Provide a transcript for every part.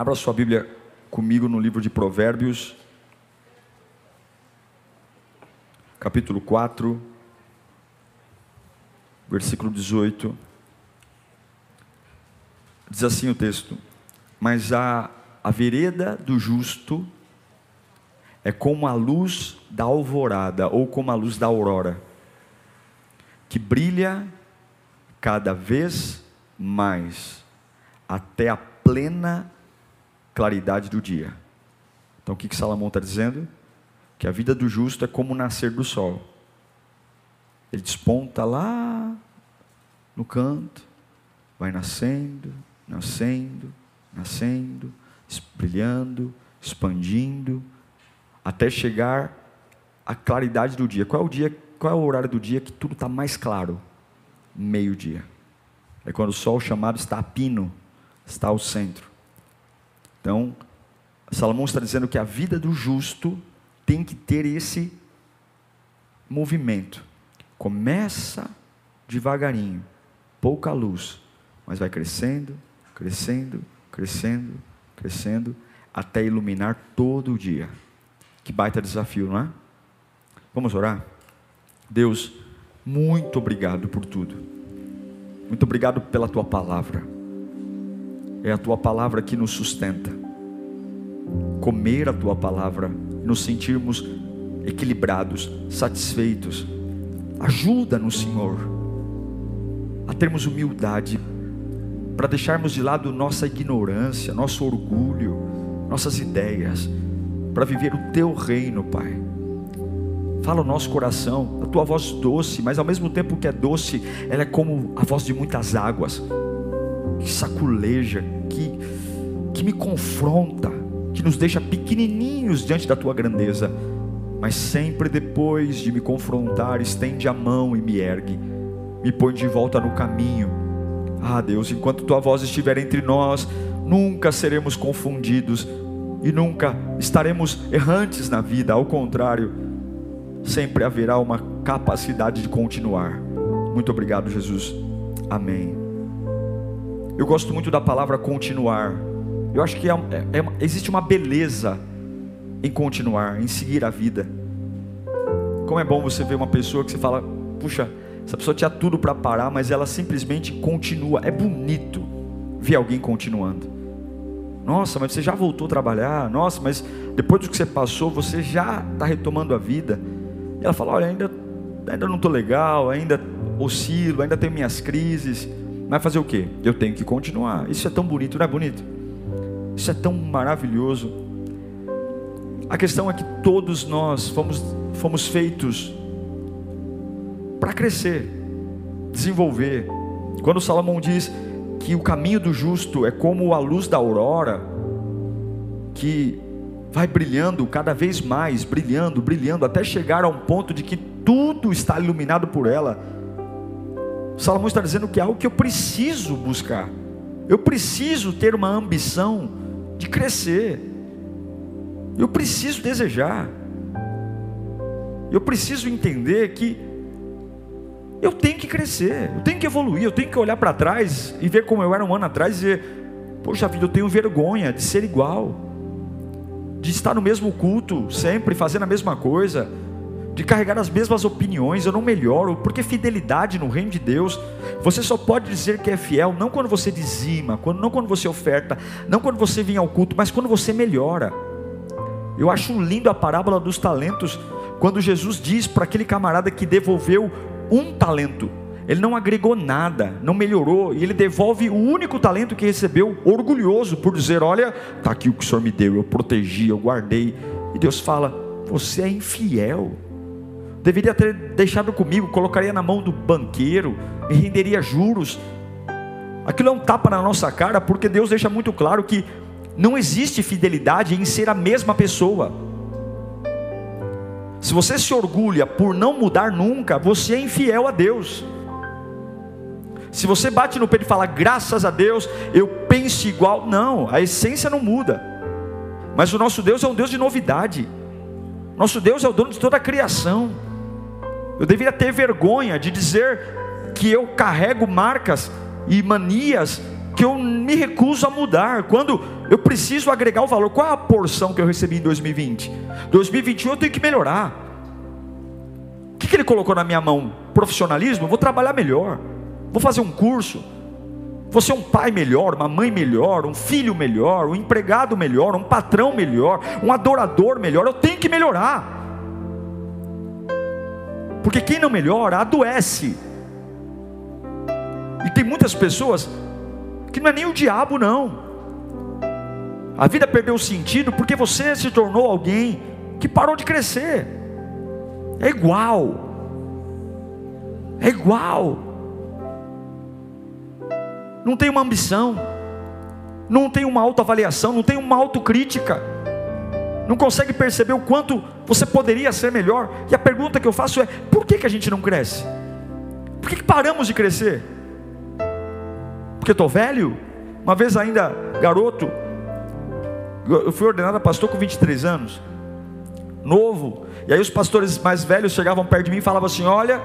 Abra sua Bíblia comigo no livro de Provérbios, capítulo 4, versículo 18. Diz assim o texto: Mas a, a vereda do justo é como a luz da alvorada, ou como a luz da aurora, que brilha cada vez mais, até a plena claridade do dia. Então o que, que Salomão está dizendo? Que a vida do justo é como o nascer do sol. Ele desponta lá no canto, vai nascendo, nascendo, nascendo, brilhando, expandindo, até chegar à claridade do dia. Qual é o dia? Qual é o horário do dia que tudo está mais claro? Meio-dia. É quando o sol chamado está a pino, está ao centro. Então, Salomão está dizendo que a vida do justo tem que ter esse movimento. Começa devagarinho, pouca luz, mas vai crescendo, crescendo, crescendo, crescendo, até iluminar todo o dia. Que baita desafio, não é? Vamos orar? Deus, muito obrigado por tudo. Muito obrigado pela tua palavra. É a tua palavra que nos sustenta. Comer a tua palavra, nos sentirmos equilibrados, satisfeitos. Ajuda-nos, Senhor, a termos humildade para deixarmos de lado nossa ignorância, nosso orgulho, nossas ideias, para viver o teu reino, Pai. Fala o nosso coração, a tua voz doce, mas ao mesmo tempo que é doce, ela é como a voz de muitas águas, que saculeja, que, que me confronta, que nos deixa pequenininhos diante da tua grandeza, mas sempre depois de me confrontar, estende a mão e me ergue, me põe de volta no caminho ah, Deus, enquanto tua voz estiver entre nós, nunca seremos confundidos e nunca estaremos errantes na vida, ao contrário, sempre haverá uma capacidade de continuar. Muito obrigado, Jesus. Amém. Eu gosto muito da palavra continuar. Eu acho que é, é, é, existe uma beleza em continuar, em seguir a vida. Como é bom você ver uma pessoa que você fala, puxa, essa pessoa tinha tudo para parar, mas ela simplesmente continua. É bonito ver alguém continuando. Nossa, mas você já voltou a trabalhar. Nossa, mas depois do que você passou, você já está retomando a vida. E ela fala: Olha, ainda, ainda não estou legal, ainda oscilo, ainda tenho minhas crises. Mas fazer o quê? Eu tenho que continuar. Isso é tão bonito, não é bonito? Isso é tão maravilhoso. A questão é que todos nós fomos, fomos feitos para crescer, desenvolver. Quando Salomão diz que o caminho do justo é como a luz da aurora, que vai brilhando cada vez mais, brilhando, brilhando, até chegar a um ponto de que tudo está iluminado por ela. Salomão está dizendo que é algo que eu preciso buscar, eu preciso ter uma ambição de crescer, eu preciso desejar, eu preciso entender que eu tenho que crescer, eu tenho que evoluir, eu tenho que olhar para trás e ver como eu era um ano atrás e dizer: Poxa vida, eu tenho vergonha de ser igual, de estar no mesmo culto, sempre fazendo a mesma coisa, de carregar as mesmas opiniões, eu não melhoro, porque fidelidade no reino de Deus, você só pode dizer que é fiel, não quando você dizima, quando, não quando você oferta, não quando você vem ao culto, mas quando você melhora. Eu acho lindo a parábola dos talentos, quando Jesus diz para aquele camarada que devolveu um talento. Ele não agregou nada, não melhorou, e ele devolve o único talento que recebeu, orgulhoso por dizer: Olha, está aqui o que o Senhor me deu, eu protegi, eu guardei. E Deus fala: Você é infiel. Deveria ter deixado comigo, colocaria na mão do banqueiro e renderia juros. Aquilo é um tapa na nossa cara, porque Deus deixa muito claro que Não existe fidelidade em ser a mesma pessoa. Se você se orgulha por não mudar nunca, você é infiel a Deus. Se você bate no peito e fala, graças a Deus, eu penso igual, não, a essência não muda. Mas o nosso Deus é um Deus de novidade. Nosso Deus é o dono de toda a criação. Eu deveria ter vergonha de dizer que eu carrego marcas e manias que eu me recuso a mudar. Quando eu preciso agregar o valor, qual é a porção que eu recebi em 2020? 2021 eu tenho que melhorar. O que, que ele colocou na minha mão? Profissionalismo? Eu vou trabalhar melhor. Vou fazer um curso. Vou ser um pai melhor, uma mãe melhor, um filho melhor, um empregado melhor, um patrão melhor, um adorador melhor. Eu tenho que melhorar. Porque quem não melhora adoece. E tem muitas pessoas que não é nem o diabo, não. A vida perdeu sentido porque você se tornou alguém que parou de crescer. É igual. É igual. Não tem uma ambição. Não tem uma autoavaliação, não tem uma autocrítica. Não consegue perceber o quanto você poderia ser melhor. E a pergunta que eu faço é: por que, que a gente não cresce? Por que, que paramos de crescer? Porque estou velho? Uma vez ainda garoto, eu fui ordenado a pastor com 23 anos, novo. E aí os pastores mais velhos chegavam perto de mim e falavam assim: Olha,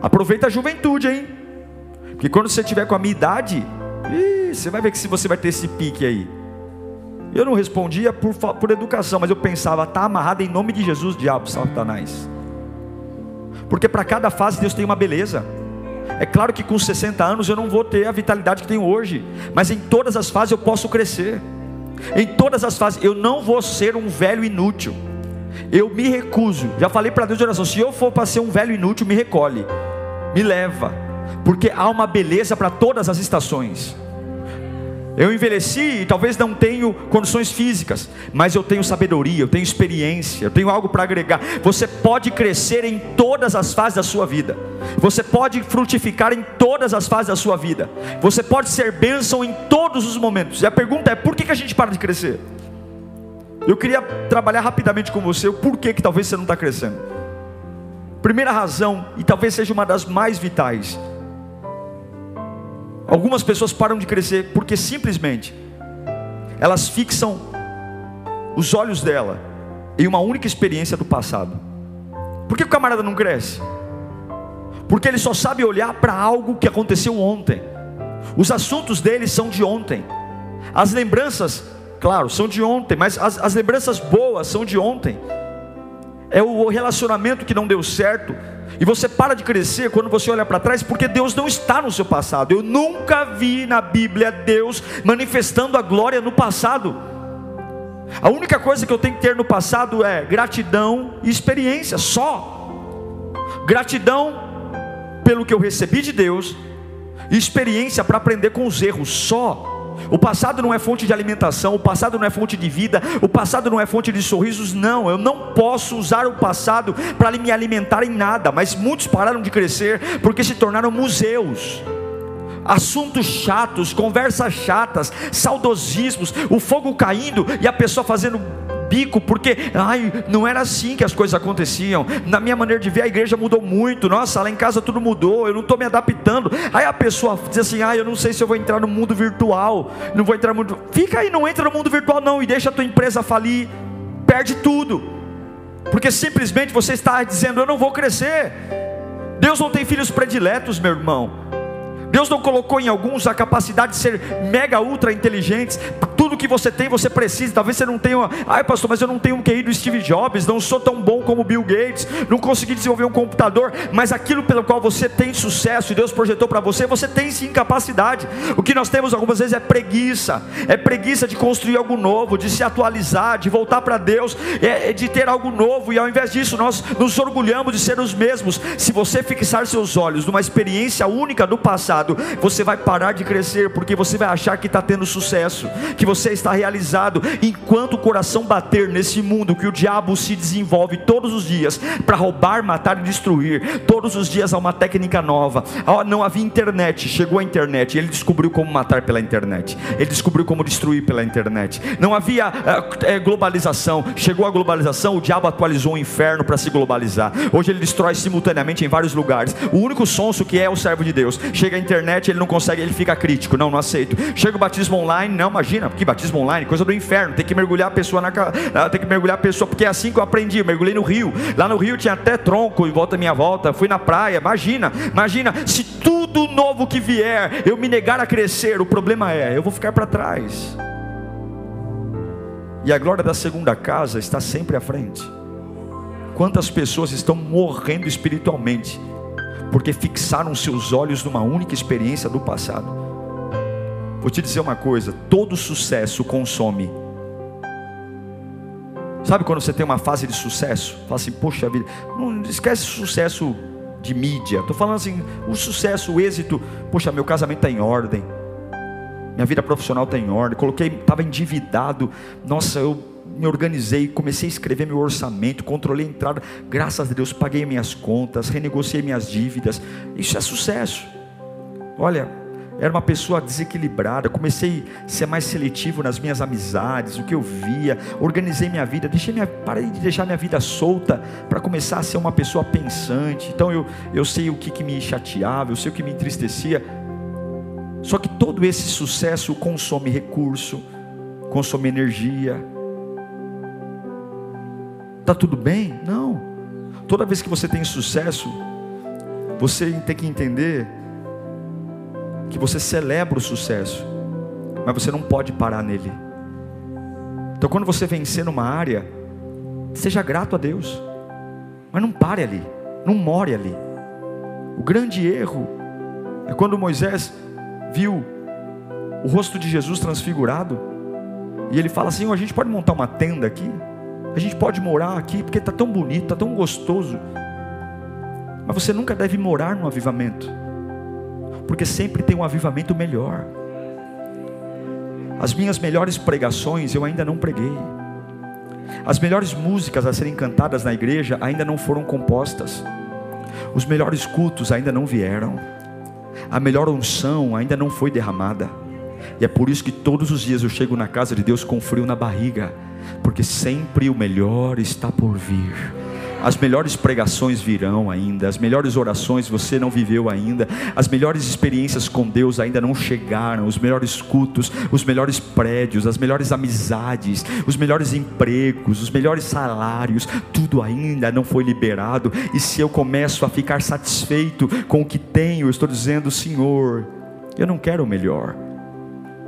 aproveita a juventude, hein? Porque quando você tiver com a minha idade, ih, você vai ver que se você vai ter esse pique aí. Eu não respondia por, por educação, mas eu pensava, está amarrado em nome de Jesus, diabo, Satanás. Porque para cada fase Deus tem uma beleza. É claro que com 60 anos eu não vou ter a vitalidade que tenho hoje, mas em todas as fases eu posso crescer. Em todas as fases, eu não vou ser um velho inútil. Eu me recuso. Já falei para Deus de oração: se eu for para ser um velho inútil, me recolhe, me leva, porque há uma beleza para todas as estações. Eu envelheci e talvez não tenho condições físicas, mas eu tenho sabedoria, eu tenho experiência, eu tenho algo para agregar. Você pode crescer em todas as fases da sua vida. Você pode frutificar em todas as fases da sua vida. Você pode ser bênção em todos os momentos. E a pergunta é: por que, que a gente para de crescer? Eu queria trabalhar rapidamente com você o porquê que talvez você não está crescendo. Primeira razão, e talvez seja uma das mais vitais, Algumas pessoas param de crescer porque simplesmente elas fixam os olhos dela em uma única experiência do passado. Por que o camarada não cresce? Porque ele só sabe olhar para algo que aconteceu ontem. Os assuntos dele são de ontem. As lembranças, claro, são de ontem, mas as, as lembranças boas são de ontem. É o relacionamento que não deu certo, e você para de crescer quando você olha para trás, porque Deus não está no seu passado. Eu nunca vi na Bíblia Deus manifestando a glória no passado. A única coisa que eu tenho que ter no passado é gratidão e experiência, só. Gratidão pelo que eu recebi de Deus, e experiência para aprender com os erros, só. O passado não é fonte de alimentação, o passado não é fonte de vida, o passado não é fonte de sorrisos, não. Eu não posso usar o passado para me alimentar em nada, mas muitos pararam de crescer porque se tornaram museus assuntos chatos, conversas chatas, saudosismos, o fogo caindo e a pessoa fazendo bico, porque, ai, não era assim que as coisas aconteciam. Na minha maneira de ver, a igreja mudou muito. Nossa, lá em casa tudo mudou, eu não estou me adaptando. Aí a pessoa diz assim: ai, eu não sei se eu vou entrar no mundo virtual, não vou entrar no mundo. Fica aí, não entra no mundo virtual, não, e deixa a tua empresa falir, perde tudo, porque simplesmente você está dizendo: eu não vou crescer. Deus não tem filhos prediletos, meu irmão. Deus não colocou em alguns a capacidade de ser mega ultra inteligentes. Tudo que você tem, você precisa. Talvez você não tenha, ai pastor, mas eu não tenho um QI do Steve Jobs, não sou tão bom como Bill Gates, não consegui desenvolver um computador, mas aquilo pelo qual você tem sucesso e Deus projetou para você, você tem sim capacidade. O que nós temos algumas vezes é preguiça, é preguiça de construir algo novo, de se atualizar, de voltar para Deus, é, é de ter algo novo, e ao invés disso, nós nos orgulhamos de ser os mesmos. Se você fixar seus olhos numa experiência única do passado, você vai parar de crescer, porque você vai achar que está tendo sucesso, que você está realizado. Enquanto o coração bater nesse mundo que o diabo se desenvolve todos os dias para roubar, matar e destruir, todos os dias há uma técnica nova. Não havia internet, chegou a internet, ele descobriu como matar pela internet, ele descobriu como destruir pela internet. Não havia é, globalização, chegou a globalização, o diabo atualizou o inferno para se globalizar. Hoje ele destrói simultaneamente em vários lugares. O único sonso que é o servo de Deus. Chega a internet, ele não consegue, ele fica crítico. Não, não aceito. Chega o batismo online, não, imagina, que batismo online, coisa do inferno. Tem que mergulhar a pessoa na tem que mergulhar a pessoa, porque é assim que eu aprendi. Eu mergulhei no rio. Lá no rio tinha até tronco em volta da minha volta. Fui na praia. Imagina, imagina, se tudo novo que vier, eu me negar a crescer, o problema é, eu vou ficar para trás. E a glória da segunda casa está sempre à frente. Quantas pessoas estão morrendo espiritualmente porque fixaram seus olhos numa única experiência do passado? Vou te dizer uma coisa: todo sucesso consome. Sabe quando você tem uma fase de sucesso? Fala assim, poxa vida, não esquece sucesso de mídia. Estou falando assim, o sucesso, o êxito. Poxa, meu casamento está em ordem minha vida profissional está em ordem, coloquei, estava endividado, nossa, eu me organizei, comecei a escrever meu orçamento, controlei a entrada, graças a Deus paguei minhas contas, renegociei minhas dívidas, isso é sucesso. Olha, era uma pessoa desequilibrada, comecei a ser mais seletivo nas minhas amizades, o que eu via, organizei minha vida, deixei minha, parei de deixar minha vida solta para começar a ser uma pessoa pensante. Então eu, eu sei o que, que me chateava, eu sei o que me entristecia só que todo esse sucesso consome recurso, consome energia. Tá tudo bem? Não. Toda vez que você tem sucesso, você tem que entender que você celebra o sucesso, mas você não pode parar nele. Então, quando você vencer numa área, seja grato a Deus, mas não pare ali, não more ali. O grande erro é quando Moisés viu o rosto de Jesus transfigurado, e ele fala assim: a gente pode montar uma tenda aqui, a gente pode morar aqui, porque está tão bonito, está tão gostoso. Mas você nunca deve morar no avivamento, porque sempre tem um avivamento melhor. As minhas melhores pregações eu ainda não preguei. As melhores músicas a serem cantadas na igreja ainda não foram compostas. Os melhores cultos ainda não vieram a melhor unção ainda não foi derramada. E é por isso que todos os dias eu chego na casa de Deus com frio na barriga, porque sempre o melhor está por vir. As melhores pregações virão ainda, as melhores orações você não viveu ainda, as melhores experiências com Deus ainda não chegaram, os melhores cultos, os melhores prédios, as melhores amizades, os melhores empregos, os melhores salários, tudo ainda não foi liberado. E se eu começo a ficar satisfeito com o que tenho, eu estou dizendo, Senhor, eu não quero o melhor.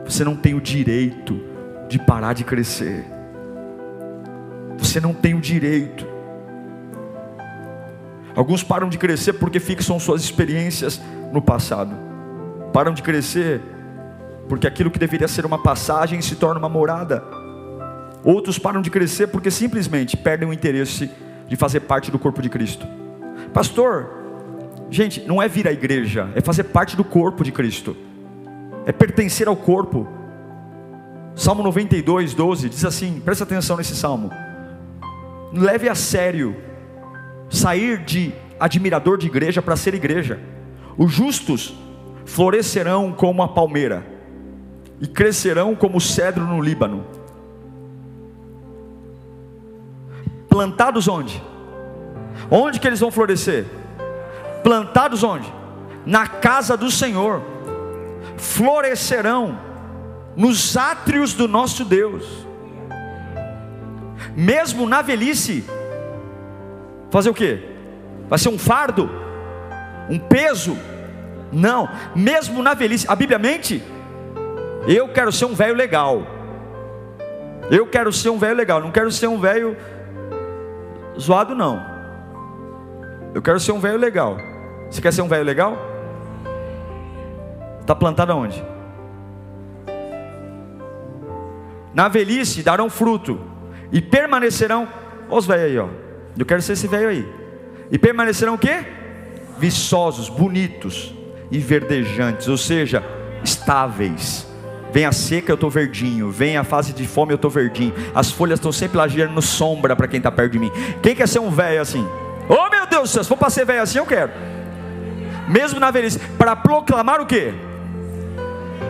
Você não tem o direito de parar de crescer. Você não tem o direito Alguns param de crescer porque fixam suas experiências no passado. Param de crescer porque aquilo que deveria ser uma passagem se torna uma morada. Outros param de crescer porque simplesmente perdem o interesse de fazer parte do corpo de Cristo. Pastor, gente, não é vir à igreja, é fazer parte do corpo de Cristo, é pertencer ao corpo. Salmo 92, 12 diz assim: presta atenção nesse salmo. Leve a sério sair de admirador de igreja para ser igreja. Os justos florescerão como a palmeira e crescerão como o cedro no Líbano. Plantados onde? Onde que eles vão florescer? Plantados onde? Na casa do Senhor. Florescerão nos átrios do nosso Deus. Mesmo na velhice, Fazer o quê? Vai ser um fardo? Um peso? Não, mesmo na velhice, a Bíblia mente? Eu quero ser um velho legal. Eu quero ser um velho legal, não quero ser um velho zoado, não. Eu quero ser um velho legal. Você quer ser um velho legal? Está plantado aonde? Na velhice darão fruto e permanecerão. Olha os velhos aí, ó. Eu quero ser esse velho aí. E permanecerão o quê? Viçosos, bonitos e verdejantes, ou seja, estáveis. Vem a seca, eu estou verdinho. Vem a fase de fome, eu estou verdinho. As folhas estão sempre lajeando sombra para quem está perto de mim. Quem quer ser um velho assim? Oh meu Deus do céu, se for para ser velho assim, eu quero. Mesmo na velhice, para proclamar o quê?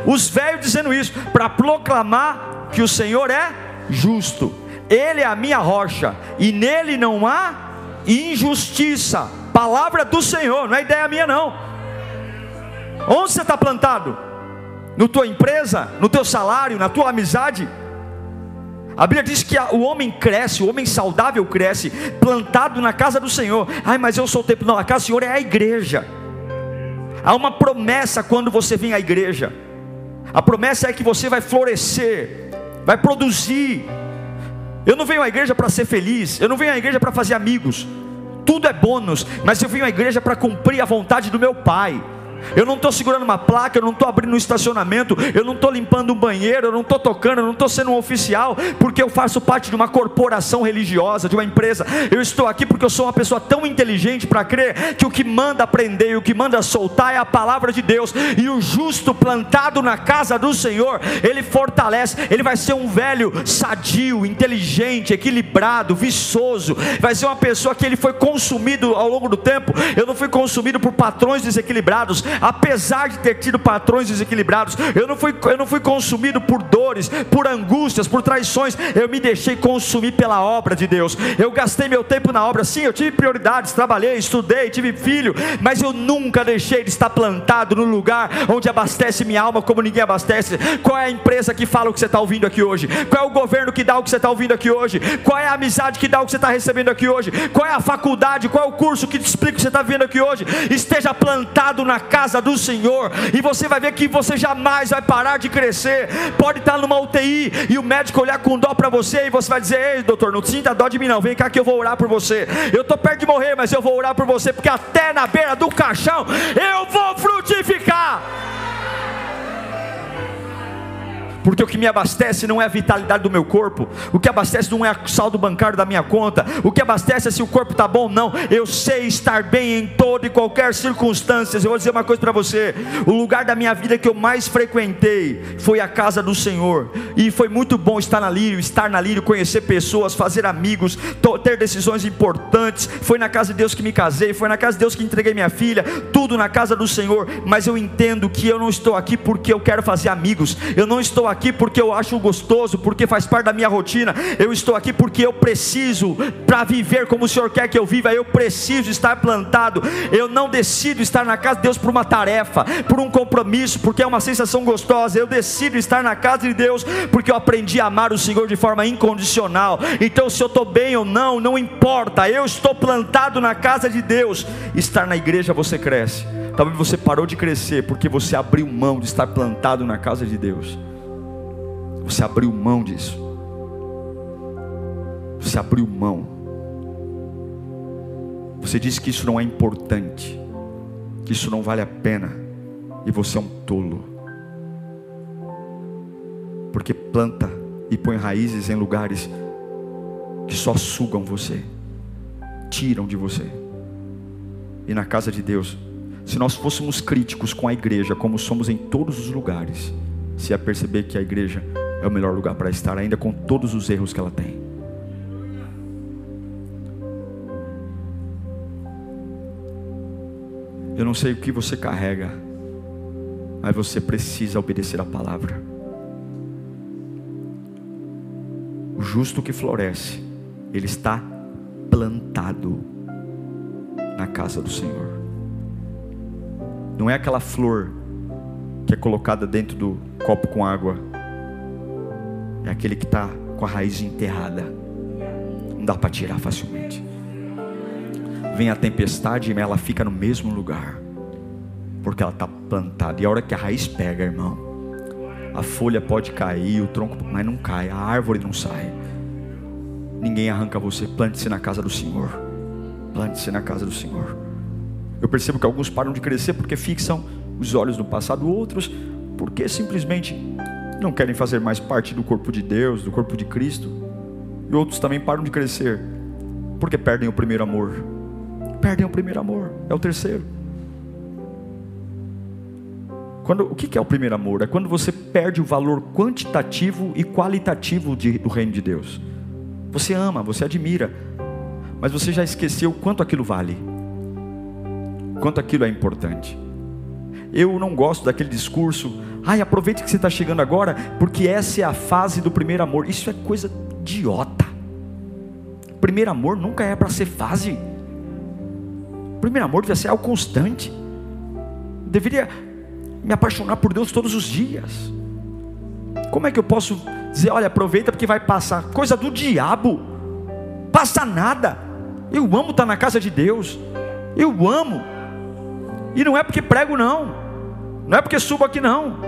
Os velhos dizendo isso, para proclamar que o Senhor é justo. Ele é a minha rocha, e nele não há injustiça. Palavra do Senhor, não é ideia minha não. Onde você está plantado? No tua empresa, no teu salário, na tua amizade? A Bíblia diz que o homem cresce, o homem saudável cresce, plantado na casa do Senhor. Ai, mas eu sou o templo, não, a casa do Senhor é a igreja. Há uma promessa quando você vem à igreja. A promessa é que você vai florescer, vai produzir. Eu não venho à igreja para ser feliz, eu não venho à igreja para fazer amigos. Tudo é bônus, mas eu venho à igreja para cumprir a vontade do meu Pai. Eu não estou segurando uma placa, eu não estou abrindo um estacionamento, eu não estou limpando um banheiro, eu não estou tocando, eu não estou sendo um oficial, porque eu faço parte de uma corporação religiosa, de uma empresa. Eu estou aqui porque eu sou uma pessoa tão inteligente para crer que o que manda aprender e o que manda soltar é a palavra de Deus. E o justo plantado na casa do Senhor, ele fortalece, ele vai ser um velho sadio, inteligente, equilibrado, viçoso, vai ser uma pessoa que ele foi consumido ao longo do tempo. Eu não fui consumido por patrões desequilibrados, apesar de ter tido patrões desequilibrados, eu não fui, eu não fui consumido por dores, por angústias, por traições, eu me deixei consumir pela obra de Deus. Eu gastei meu tempo na obra, sim, eu tive prioridades, trabalhei, estudei, tive filho, mas eu nunca deixei de estar plantado no lugar onde abastece minha alma como ninguém abastece. Qual é a empresa que fala o que você está ouvindo aqui hoje? Qual é o governo que dá o que você está ouvindo aqui hoje? Qual é a amizade que dá o que você está recebendo aqui hoje? Qual é a faculdade? Qual é o curso que te explica o que você está vendo aqui hoje? Esteja plantado na casa do Senhor, e você vai ver que você jamais vai parar de crescer. Pode estar numa UTI e o médico olhar com dó para você, e você vai dizer: Ei, doutor, não sinta dó de mim, não. Vem cá que eu vou orar por você. Eu estou perto de morrer, mas eu vou orar por você, porque até na beira do caixão eu vou frutificar porque o que me abastece não é a vitalidade do meu corpo, o que abastece não é o saldo bancário da minha conta, o que abastece é se o corpo está bom, não. Eu sei estar bem em toda e qualquer circunstância. Eu vou dizer uma coisa para você: o lugar da minha vida que eu mais frequentei foi a casa do Senhor, e foi muito bom estar na Lírio, estar na Lírio, conhecer pessoas, fazer amigos, ter decisões importantes. Foi na casa de Deus que me casei, foi na casa de Deus que entreguei minha filha, tudo na casa do Senhor. Mas eu entendo que eu não estou aqui porque eu quero fazer amigos, eu não estou aqui aqui porque eu acho gostoso, porque faz parte da minha rotina. Eu estou aqui porque eu preciso, para viver como o Senhor quer que eu viva, eu preciso estar plantado. Eu não decido estar na casa de Deus por uma tarefa, por um compromisso, porque é uma sensação gostosa. Eu decido estar na casa de Deus porque eu aprendi a amar o Senhor de forma incondicional. Então, se eu estou bem ou não, não importa. Eu estou plantado na casa de Deus. Estar na igreja você cresce. Talvez você parou de crescer porque você abriu mão de estar plantado na casa de Deus. Você abriu mão disso. Você abriu mão. Você disse que isso não é importante, que isso não vale a pena, e você é um tolo. Porque planta e põe raízes em lugares que só sugam você, tiram de você. E na casa de Deus, se nós fôssemos críticos com a igreja, como somos em todos os lugares, se ia perceber que a igreja é o melhor lugar para estar, ainda com todos os erros que ela tem. Eu não sei o que você carrega, mas você precisa obedecer a palavra. O justo que floresce, ele está plantado na casa do Senhor. Não é aquela flor que é colocada dentro do copo com água é aquele que está com a raiz enterrada. Não dá para tirar facilmente. Vem a tempestade e ela fica no mesmo lugar. Porque ela está plantada. E a hora que a raiz pega, irmão, a folha pode cair, o tronco, mas não cai, a árvore não sai. Ninguém arranca você. Plante-se na casa do Senhor. Plante-se na casa do Senhor. Eu percebo que alguns param de crescer porque fixam os olhos no passado, outros porque simplesmente não querem fazer mais parte do corpo de Deus, do corpo de Cristo. E outros também param de crescer, porque perdem o primeiro amor. Perdem o primeiro amor, é o terceiro. Quando, o que é o primeiro amor? É quando você perde o valor quantitativo e qualitativo de, do reino de Deus. Você ama, você admira, mas você já esqueceu quanto aquilo vale, quanto aquilo é importante. Eu não gosto daquele discurso, ai, aproveite que você está chegando agora, porque essa é a fase do primeiro amor. Isso é coisa idiota. Primeiro amor nunca é para ser fase. Primeiro amor deve ser algo constante. Deveria me apaixonar por Deus todos os dias. Como é que eu posso dizer, olha, aproveita porque vai passar? Coisa do diabo. Passa nada. Eu amo estar na casa de Deus. Eu amo. E não é porque prego, não. Não é porque subo aqui não,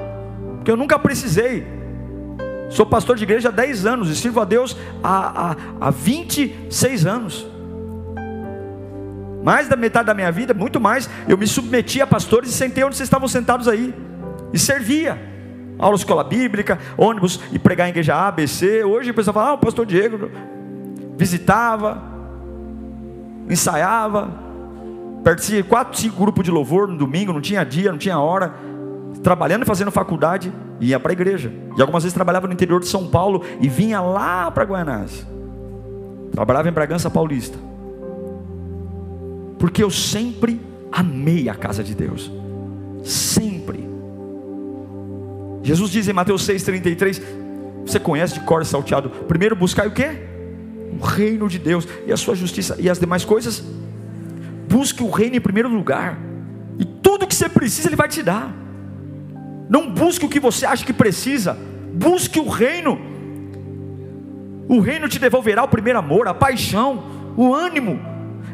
porque eu nunca precisei. Sou pastor de igreja há 10 anos e sirvo a Deus há, há, há 26 anos. Mais da metade da minha vida, muito mais, eu me submeti a pastores e sentei onde vocês estavam sentados aí. E servia. Aula escola bíblica, ônibus e pregar em igreja A, B, C. Hoje o pessoal fala, ah, o pastor Diego visitava, ensaiava, pertencia quatro, cinco grupos de louvor no domingo, não tinha dia, não tinha hora, trabalhando e fazendo faculdade, ia para a igreja. E algumas vezes trabalhava no interior de São Paulo e vinha lá para Guanás. Trabalhava em Bragança Paulista. Porque eu sempre amei a casa de Deus. Sempre. Jesus diz em Mateus 6,33, você conhece de cor salteado, primeiro buscar o quê? O reino de Deus e a sua justiça e as demais coisas Busque o reino em primeiro lugar. E tudo que você precisa, Ele vai te dar. Não busque o que você acha que precisa. Busque o reino. O reino te devolverá o primeiro amor, a paixão, o ânimo.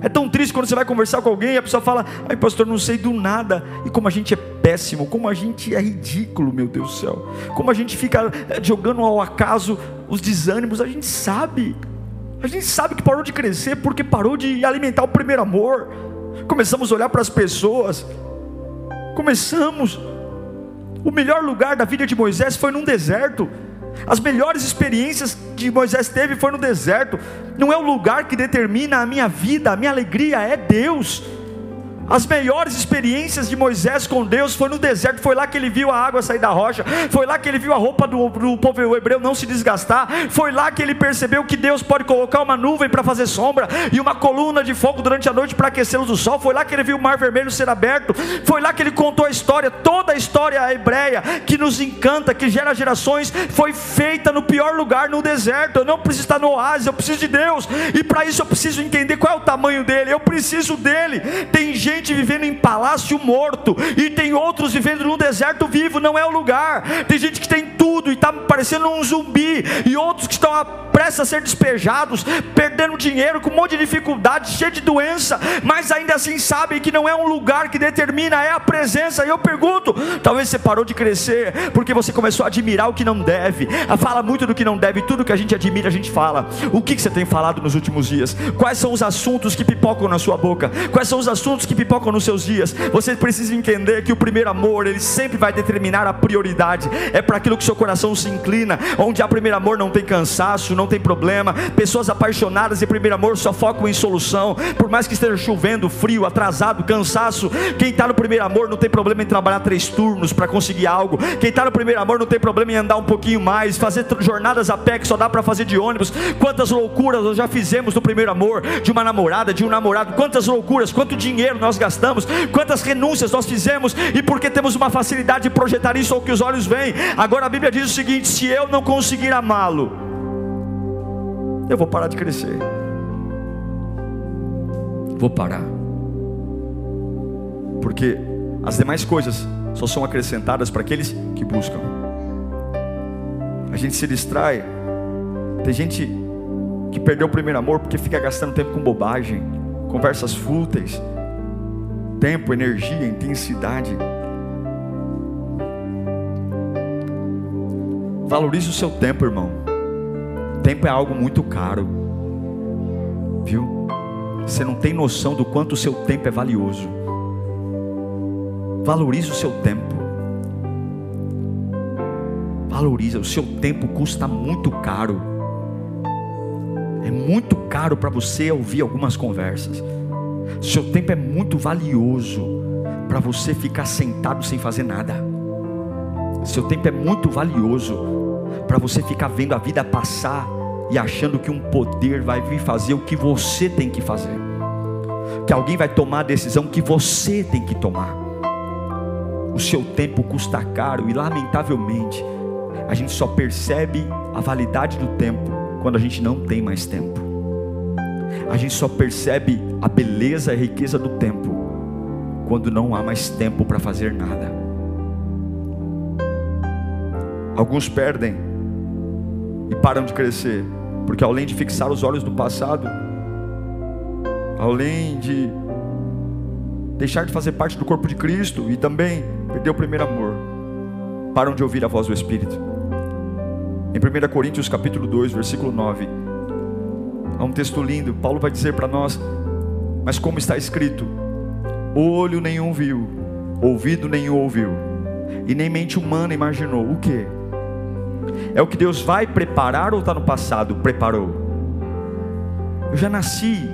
É tão triste quando você vai conversar com alguém e a pessoa fala: Ai, pastor, não sei do nada. E como a gente é péssimo, como a gente é ridículo, meu Deus do céu. Como a gente fica eh, jogando ao acaso os desânimos, a gente sabe. A gente sabe que parou de crescer porque parou de alimentar o primeiro amor. Começamos a olhar para as pessoas. Começamos. O melhor lugar da vida de Moisés foi num deserto. As melhores experiências que Moisés teve foi no deserto. Não é o lugar que determina a minha vida, a minha alegria é Deus. As melhores experiências de Moisés com Deus foi no deserto, foi lá que ele viu a água sair da rocha, foi lá que ele viu a roupa do, do povo hebreu não se desgastar, foi lá que ele percebeu que Deus pode colocar uma nuvem para fazer sombra e uma coluna de fogo durante a noite para aquecê-los do sol, foi lá que ele viu o mar vermelho ser aberto, foi lá que ele contou a história, toda a história hebreia que nos encanta, que gera gerações, foi feita no pior lugar, no deserto. Eu não preciso estar no oásis, eu preciso de Deus, e para isso eu preciso entender qual é o tamanho dele, eu preciso dele. Tem gente gente vivendo em palácio morto, e tem outros vivendo no deserto vivo, não é o lugar. Tem gente que tem tudo e está parecendo um zumbi, e outros que estão prestes a ser despejados, perdendo dinheiro, com um monte de dificuldade, cheio de doença, mas ainda assim sabem que não é um lugar que determina, é a presença. E eu pergunto: talvez você parou de crescer porque você começou a admirar o que não deve, a fala muito do que não deve, tudo que a gente admira, a gente fala. O que você tem falado nos últimos dias? Quais são os assuntos que pipocam na sua boca? Quais são os assuntos que pipocam nos seus dias? Você precisa entender que o primeiro amor, ele sempre vai determinar a prioridade, é para aquilo que seu coração se inclina, onde há primeiro amor não tem cansaço, não tem problema. Pessoas apaixonadas em primeiro amor só focam em solução, por mais que esteja chovendo, frio, atrasado, cansaço. Quem está no primeiro amor não tem problema em trabalhar três turnos para conseguir algo. Quem está no primeiro amor não tem problema em andar um pouquinho mais, fazer jornadas a pé que só dá para fazer de ônibus. Quantas loucuras nós já fizemos no primeiro amor, de uma namorada, de um namorado. Quantas loucuras, quanto dinheiro nós gastamos, quantas renúncias nós fizemos, e porque temos uma facilidade de projetar isso ao que os olhos veem. Agora a Bíblia diz o seguinte: se eu não conseguir amá-lo, eu vou parar de crescer. Vou parar. Porque as demais coisas só são acrescentadas para aqueles que buscam. A gente se distrai. Tem gente que perdeu o primeiro amor porque fica gastando tempo com bobagem, conversas fúteis, tempo, energia, intensidade. Valorize o seu tempo, irmão. Tempo é algo muito caro, viu? Você não tem noção do quanto o seu tempo é valioso. Valorize o seu tempo. Valoriza, o seu tempo custa muito caro. É muito caro para você ouvir algumas conversas. Seu tempo é muito valioso para você ficar sentado sem fazer nada. Seu tempo é muito valioso para você ficar vendo a vida passar e achando que um poder vai vir fazer o que você tem que fazer. Que alguém vai tomar a decisão que você tem que tomar. O seu tempo custa caro e lamentavelmente a gente só percebe a validade do tempo quando a gente não tem mais tempo. A gente só percebe a beleza e a riqueza do tempo quando não há mais tempo para fazer nada. Alguns perdem e param de crescer, porque além de fixar os olhos no passado, além de deixar de fazer parte do corpo de Cristo e também perder o primeiro amor, param de ouvir a voz do Espírito. Em 1 Coríntios capítulo 2, versículo 9, há um texto lindo, Paulo vai dizer para nós, mas como está escrito, olho nenhum viu, ouvido nenhum ouviu, e nem mente humana imaginou o que? É o que Deus vai preparar ou está no passado? Preparou. Eu já nasci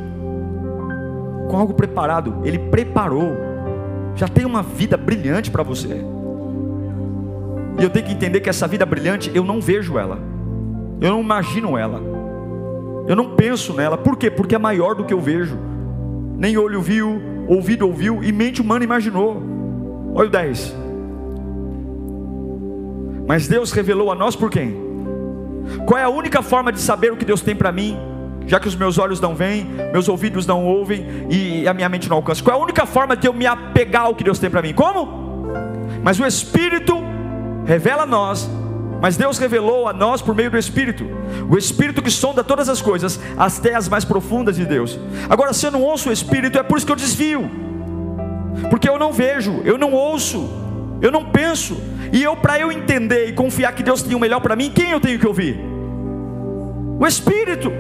com algo preparado. Ele preparou. Já tem uma vida brilhante para você. E eu tenho que entender que essa vida brilhante eu não vejo ela. Eu não imagino ela. Eu não penso nela. Por quê? Porque é maior do que eu vejo. Nem olho viu, ouvido ouviu e mente humana imaginou. Olha o 10. Mas Deus revelou a nós por quem? Qual é a única forma de saber o que Deus tem para mim? Já que os meus olhos não veem, meus ouvidos não ouvem e a minha mente não alcança. Qual é a única forma de eu me apegar ao que Deus tem para mim? Como? Mas o Espírito revela a nós mas Deus revelou a nós por meio do Espírito, o Espírito que sonda todas as coisas, as mais profundas de Deus. Agora, se eu não ouço o Espírito, é por isso que eu desvio, porque eu não vejo, eu não ouço, eu não penso, e eu, para eu entender e confiar que Deus tem o melhor para mim, quem eu tenho que ouvir? O Espírito.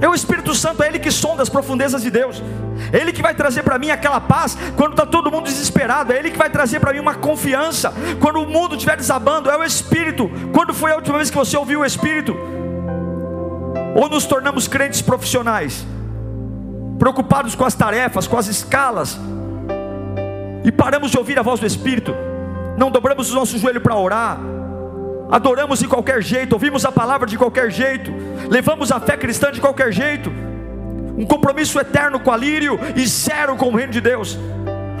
É o Espírito Santo, é Ele que sonda as profundezas de Deus. É Ele que vai trazer para mim aquela paz quando está todo mundo desesperado. É Ele que vai trazer para mim uma confiança quando o mundo estiver desabando. É o Espírito. Quando foi a última vez que você ouviu o Espírito? Ou nos tornamos crentes profissionais, preocupados com as tarefas, com as escalas, e paramos de ouvir a voz do Espírito não dobramos o nosso joelho para orar, adoramos de qualquer jeito, ouvimos a palavra de qualquer jeito, levamos a fé cristã de qualquer jeito, um compromisso eterno com a lírio e zero com o reino de Deus.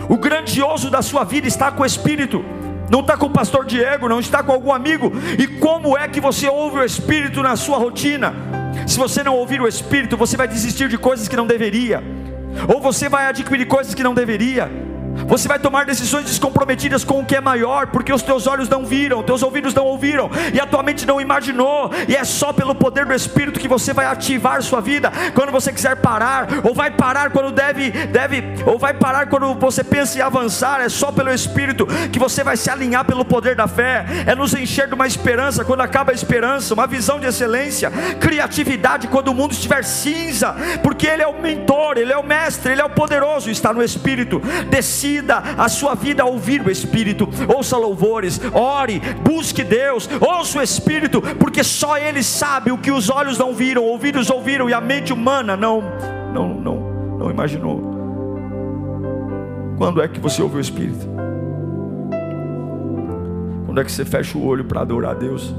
O grandioso da sua vida está com o Espírito, não está com o pastor Diego, não está com algum amigo. E como é que você ouve o Espírito na sua rotina? Se você não ouvir o Espírito, você vai desistir de coisas que não deveria, ou você vai adquirir coisas que não deveria. Você vai tomar decisões descomprometidas com o que é maior, porque os teus olhos não viram, teus ouvidos não ouviram, e a tua mente não imaginou, e é só pelo poder do Espírito que você vai ativar sua vida quando você quiser parar, ou vai parar quando deve, deve, ou vai parar quando você pensa em avançar, é só pelo Espírito que você vai se alinhar pelo poder da fé, é nos encher de uma esperança quando acaba a esperança, uma visão de excelência, criatividade quando o mundo estiver cinza, porque Ele é o mentor, Ele é o mestre, Ele é o poderoso, está no Espírito, decida decida a sua vida a ouvir o Espírito, ouça louvores, ore, busque Deus, ouça o Espírito, porque só Ele sabe o que os olhos não viram, ouvidos ouviram e a mente humana não, não, não, não imaginou. Quando é que você ouve o Espírito? Quando é que você fecha o olho para adorar a Deus,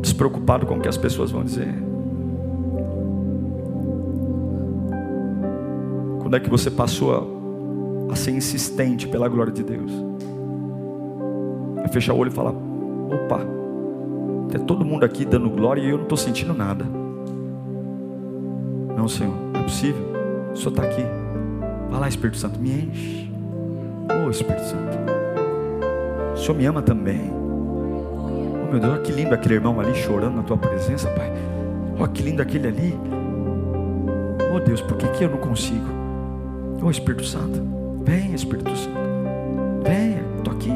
despreocupado com o que as pessoas vão dizer? Quando é que você passou a a ser insistente pela glória de Deus. É fechar o olho e falar: opa, tem todo mundo aqui dando glória e eu não estou sentindo nada. Não, Senhor, é possível. O Senhor está aqui. Vai lá, Espírito Santo, me enche. Oh, Espírito Santo. O Senhor me ama também. Oh, meu Deus, olha que lindo aquele irmão ali chorando na tua presença, Pai. Olha que lindo aquele ali. Oh Deus, por que, que eu não consigo? Oh Espírito Santo, Vem, Espírito Santo. Venha, estou aqui.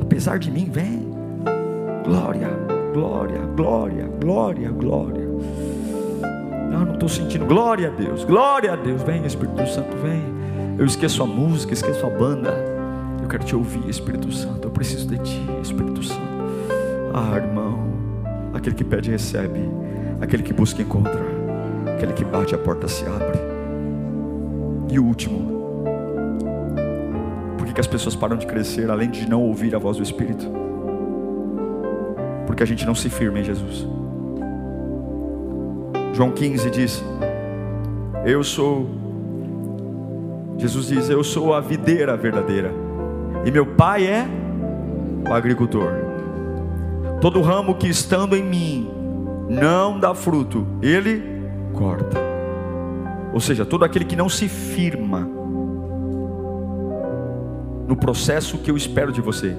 Apesar de mim, vem. Glória, glória, glória, glória, glória. Não, não estou sentindo. Glória a Deus, glória a Deus. Vem, Espírito Santo, vem. Eu esqueço a música, esqueço a banda. Eu quero te ouvir, Espírito Santo. Eu preciso de ti, Espírito Santo. Ah, irmão. Aquele que pede, recebe. Aquele que busca, encontra. Aquele que bate, a porta se abre. E o último, que as pessoas param de crescer, além de não ouvir a voz do Espírito? porque a gente não se firma em Jesus. João 15 diz: Eu sou, Jesus diz: Eu sou a videira verdadeira, e meu pai é o agricultor. Todo ramo que estando em mim não dá fruto, ele corta. Ou seja, todo aquele que não se firma no processo que eu espero de você.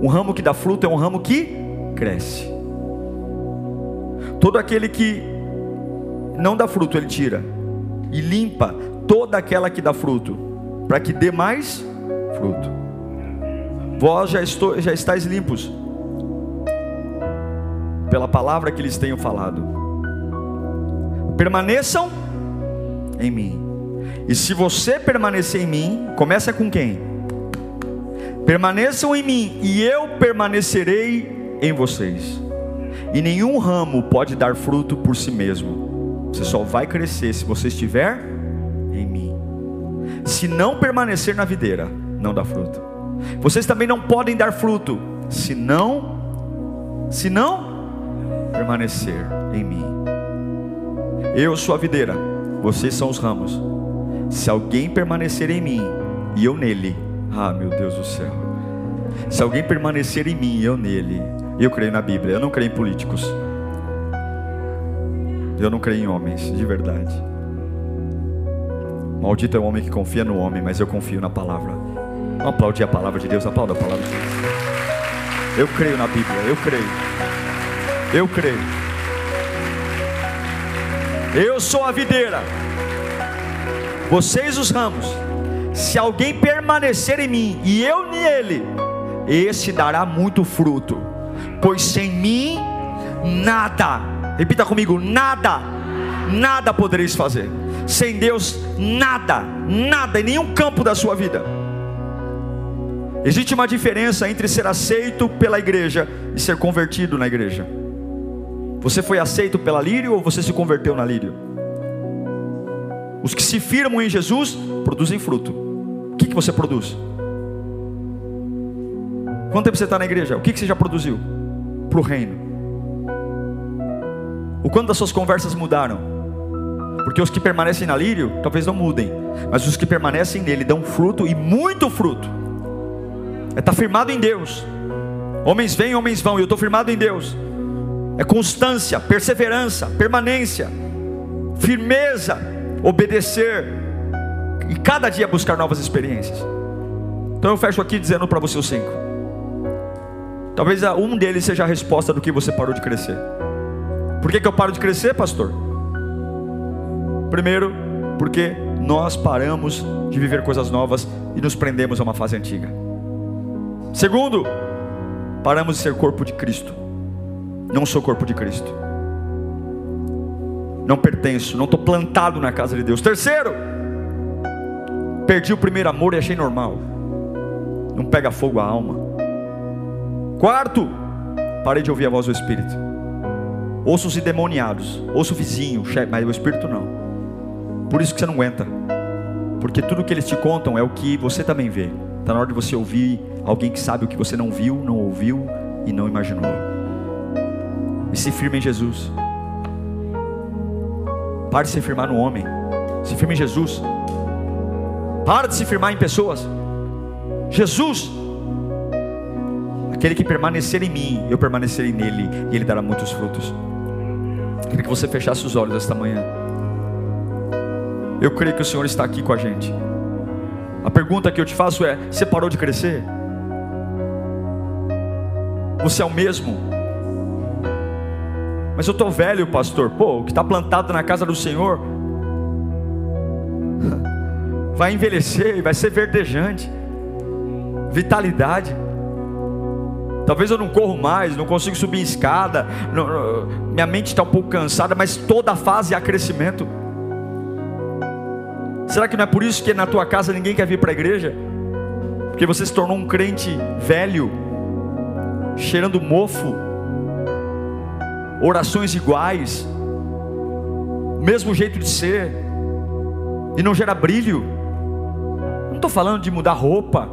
Um ramo que dá fruto é um ramo que cresce. Todo aquele que não dá fruto, ele tira e limpa toda aquela que dá fruto, para que dê mais fruto. Vós já, estou, já estáis limpos pela palavra que lhes tenho falado. Permaneçam em mim. E se você permanecer em mim, começa com quem? Permaneçam em mim e eu permanecerei em vocês. E nenhum ramo pode dar fruto por si mesmo. Você só vai crescer se você estiver em mim. Se não permanecer na videira, não dá fruto. Vocês também não podem dar fruto se não se não permanecer em mim. Eu sou a videira, vocês são os ramos. Se alguém permanecer em mim e eu nele, ah, meu Deus do céu. Se alguém permanecer em mim eu nele, eu creio na Bíblia, eu não creio em políticos. Eu não creio em homens, de verdade. Maldito é o homem que confia no homem, mas eu confio na palavra. Não aplaudir a palavra de Deus, aplauda a palavra de Deus. Eu creio na Bíblia, eu creio. Eu creio. Eu sou a videira, vocês os ramos. Se alguém permanecer em mim e eu nele, esse dará muito fruto, pois sem mim nada, repita comigo: nada, nada podereis fazer. Sem Deus, nada, nada, em nenhum campo da sua vida. Existe uma diferença entre ser aceito pela igreja e ser convertido na igreja. Você foi aceito pela lírio ou você se converteu na lírio? Os que se firmam em Jesus produzem fruto. Você produz? Quanto tempo você está na igreja? O que, você já produziu para o reino? O quanto das suas conversas mudaram? Porque os que permanecem na lírio talvez não mudem, mas os que permanecem nele dão fruto e muito fruto. É estar tá firmado em Deus. Homens vêm, homens vão, eu estou firmado em Deus. É constância, perseverança, permanência, firmeza, obedecer e cada dia buscar novas experiências. Então eu fecho aqui dizendo para você os cinco. Talvez um deles seja a resposta do que você parou de crescer. Por que, que eu paro de crescer, pastor? Primeiro, porque nós paramos de viver coisas novas e nos prendemos a uma fase antiga. Segundo, paramos de ser corpo de Cristo. Não sou corpo de Cristo. Não pertenço, não estou plantado na casa de Deus. Terceiro, perdi o primeiro amor e achei normal. Não pega fogo a alma. Quarto, parei de ouvir a voz do Espírito. Ouço os endemoniados, ouço o vizinho, mas o Espírito não. Por isso que você não aguenta. Porque tudo que eles te contam é o que você também vê. Está na hora de você ouvir alguém que sabe o que você não viu, não ouviu e não imaginou. E se firme em Jesus. Pare de se firmar no homem. Se firme em Jesus. Pare de se firmar em pessoas. Jesus. Aquele que permanecer em mim, eu permanecerei nele, e ele dará muitos frutos. Queria que você fechasse os olhos esta manhã. Eu creio que o Senhor está aqui com a gente. A pergunta que eu te faço é: você parou de crescer? Você é o mesmo? Mas eu estou velho, pastor. Pô, o que está plantado na casa do Senhor vai envelhecer e vai ser verdejante, vitalidade. Talvez eu não corro mais, não consigo subir escada, não, minha mente está um pouco cansada, mas toda fase há crescimento. Será que não é por isso que na tua casa ninguém quer vir para a igreja? Porque você se tornou um crente velho, cheirando mofo, orações iguais, mesmo jeito de ser, e não gera brilho. Estou falando de mudar roupa,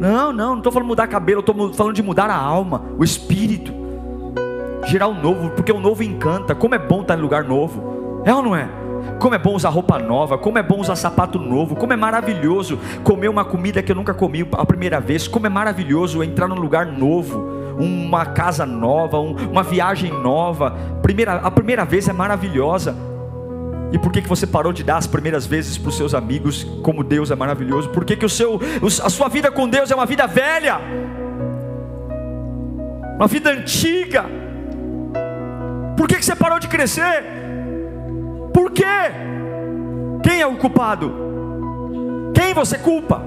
não, não, não estou falando de mudar cabelo, estou falando de mudar a alma, o espírito. gerar o novo, porque o novo encanta. Como é bom estar em lugar novo, é ou não é? Como é bom usar roupa nova, como é bom usar sapato novo, como é maravilhoso comer uma comida que eu nunca comi a primeira vez, como é maravilhoso entrar num lugar novo, uma casa nova, um, uma viagem nova. Primeira, a primeira vez é maravilhosa. E por que, que você parou de dar as primeiras vezes para os seus amigos, como Deus é maravilhoso? Por que, que o seu, a sua vida com Deus é uma vida velha? Uma vida antiga? Por que, que você parou de crescer? Por quê? Quem é o culpado? Quem você culpa?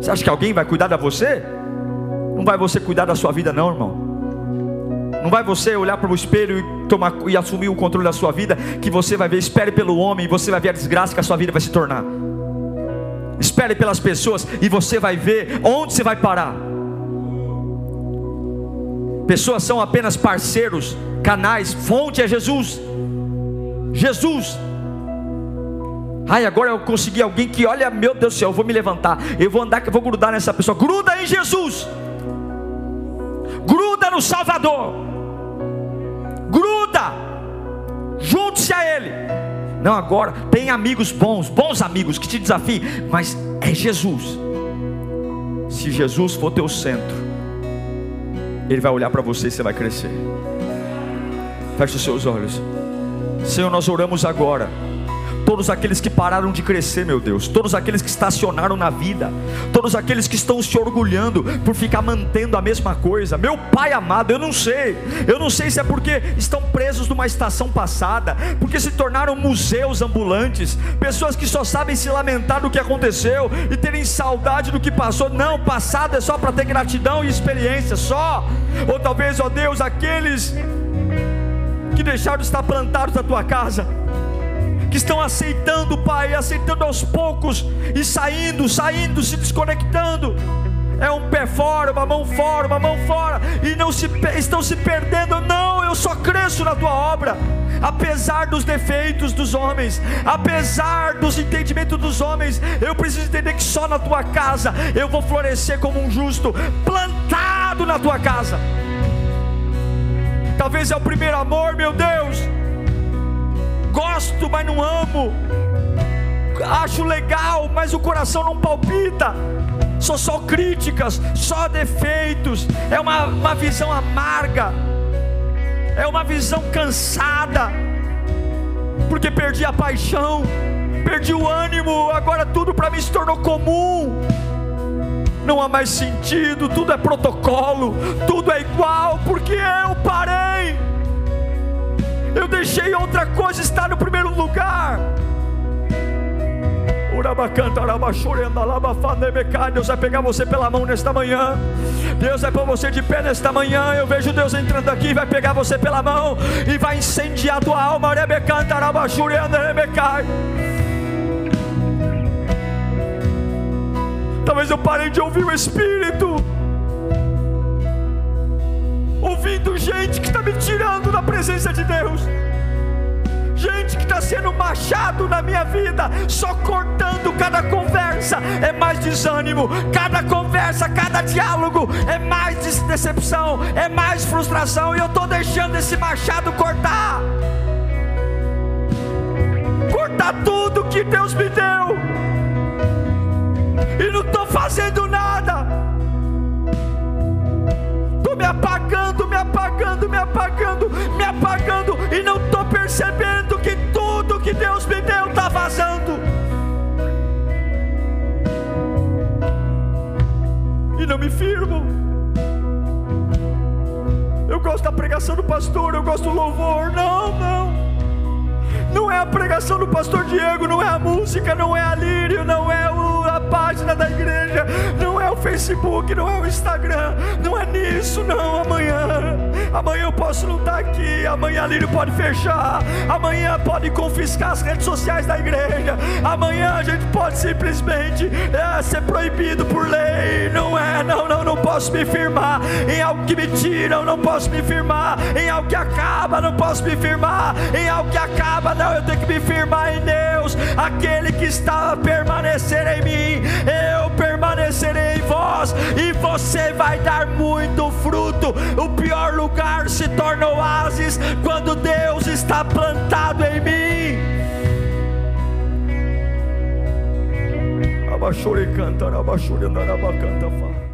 Você acha que alguém vai cuidar de você? Não vai você cuidar da sua vida, não, irmão. Não vai você olhar para o espelho e, tomar, e assumir o controle da sua vida, que você vai ver, espere pelo homem e você vai ver a desgraça que a sua vida vai se tornar. Espere pelas pessoas e você vai ver onde você vai parar. Pessoas são apenas parceiros, canais, fonte é Jesus. Jesus. Ai, agora eu consegui alguém que, olha, meu Deus do céu, eu vou me levantar, eu vou andar, eu vou grudar nessa pessoa. Gruda em Jesus. Gruda no Salvador junte-se a Ele. Não agora, tem amigos bons, bons amigos que te desafiem, mas é Jesus. Se Jesus for teu centro, Ele vai olhar para você e você vai crescer. Feche os seus olhos. Senhor, nós oramos agora todos aqueles que pararam de crescer, meu Deus, todos aqueles que estacionaram na vida, todos aqueles que estão se orgulhando por ficar mantendo a mesma coisa. Meu Pai amado, eu não sei, eu não sei se é porque estão presos numa estação passada, porque se tornaram museus ambulantes, pessoas que só sabem se lamentar do que aconteceu e terem saudade do que passou. Não, passado é só para ter gratidão e experiência, só. Ou talvez, ó Deus, aqueles que deixaram de estar plantados na tua casa que estão aceitando, Pai, aceitando aos poucos e saindo, saindo, se desconectando. É um pé fora, uma mão fora, uma mão fora, e não se, estão se perdendo. Não, eu só cresço na tua obra, apesar dos defeitos dos homens, apesar dos entendimentos dos homens. Eu preciso entender que só na tua casa eu vou florescer como um justo, plantado na tua casa. Talvez é o primeiro amor, meu Deus gosto, mas não amo. Acho legal, mas o coração não palpita. São só críticas, só defeitos. É uma, uma visão amarga. É uma visão cansada. Porque perdi a paixão, perdi o ânimo. Agora tudo para mim se tornou comum não há mais sentido, tudo é protocolo, tudo é igual, porque eu parei eu deixei outra coisa estar no primeiro lugar. Deus vai pegar você pela mão nesta manhã. Deus vai pôr você de pé nesta manhã. Eu vejo Deus entrando aqui, vai pegar você pela mão e vai incendiar tua alma. Talvez eu parei de ouvir o Espírito ouvindo gente que está me tirando da presença de Deus. Gente que está sendo machado na minha vida, só cortando cada conversa é mais desânimo, cada conversa, cada diálogo é mais decepção, é mais frustração, e eu estou deixando esse machado cortar. Cortar tudo que Deus me deu, e não estou fazendo nada percebendo que tudo que Deus me deu está vazando. E não me firmo. Eu gosto da pregação do pastor, eu gosto do louvor. Não, não. Não é a pregação do pastor Diego, não é a música, não é a lírio, não é a página da igreja, não é o Facebook, não é o Instagram, não é nisso, não. Amanhã, amanhã eu posso não estar aqui, amanhã a lírio pode fechar, amanhã pode confiscar as redes sociais da igreja, amanhã a gente pode simplesmente é, ser proibido por lei. Não é, não, não, não posso me firmar em algo que me tira, não posso me firmar em algo que acaba, não posso me firmar em algo que acaba, não eu tenho que me firmar em Deus. Aquele que está a permanecer em mim, eu permanecerei e você vai dar muito fruto o pior lugar se torna oásis quando Deus está plantado em mim. Abaixore cantar, abaixore andar, abacanta, fala.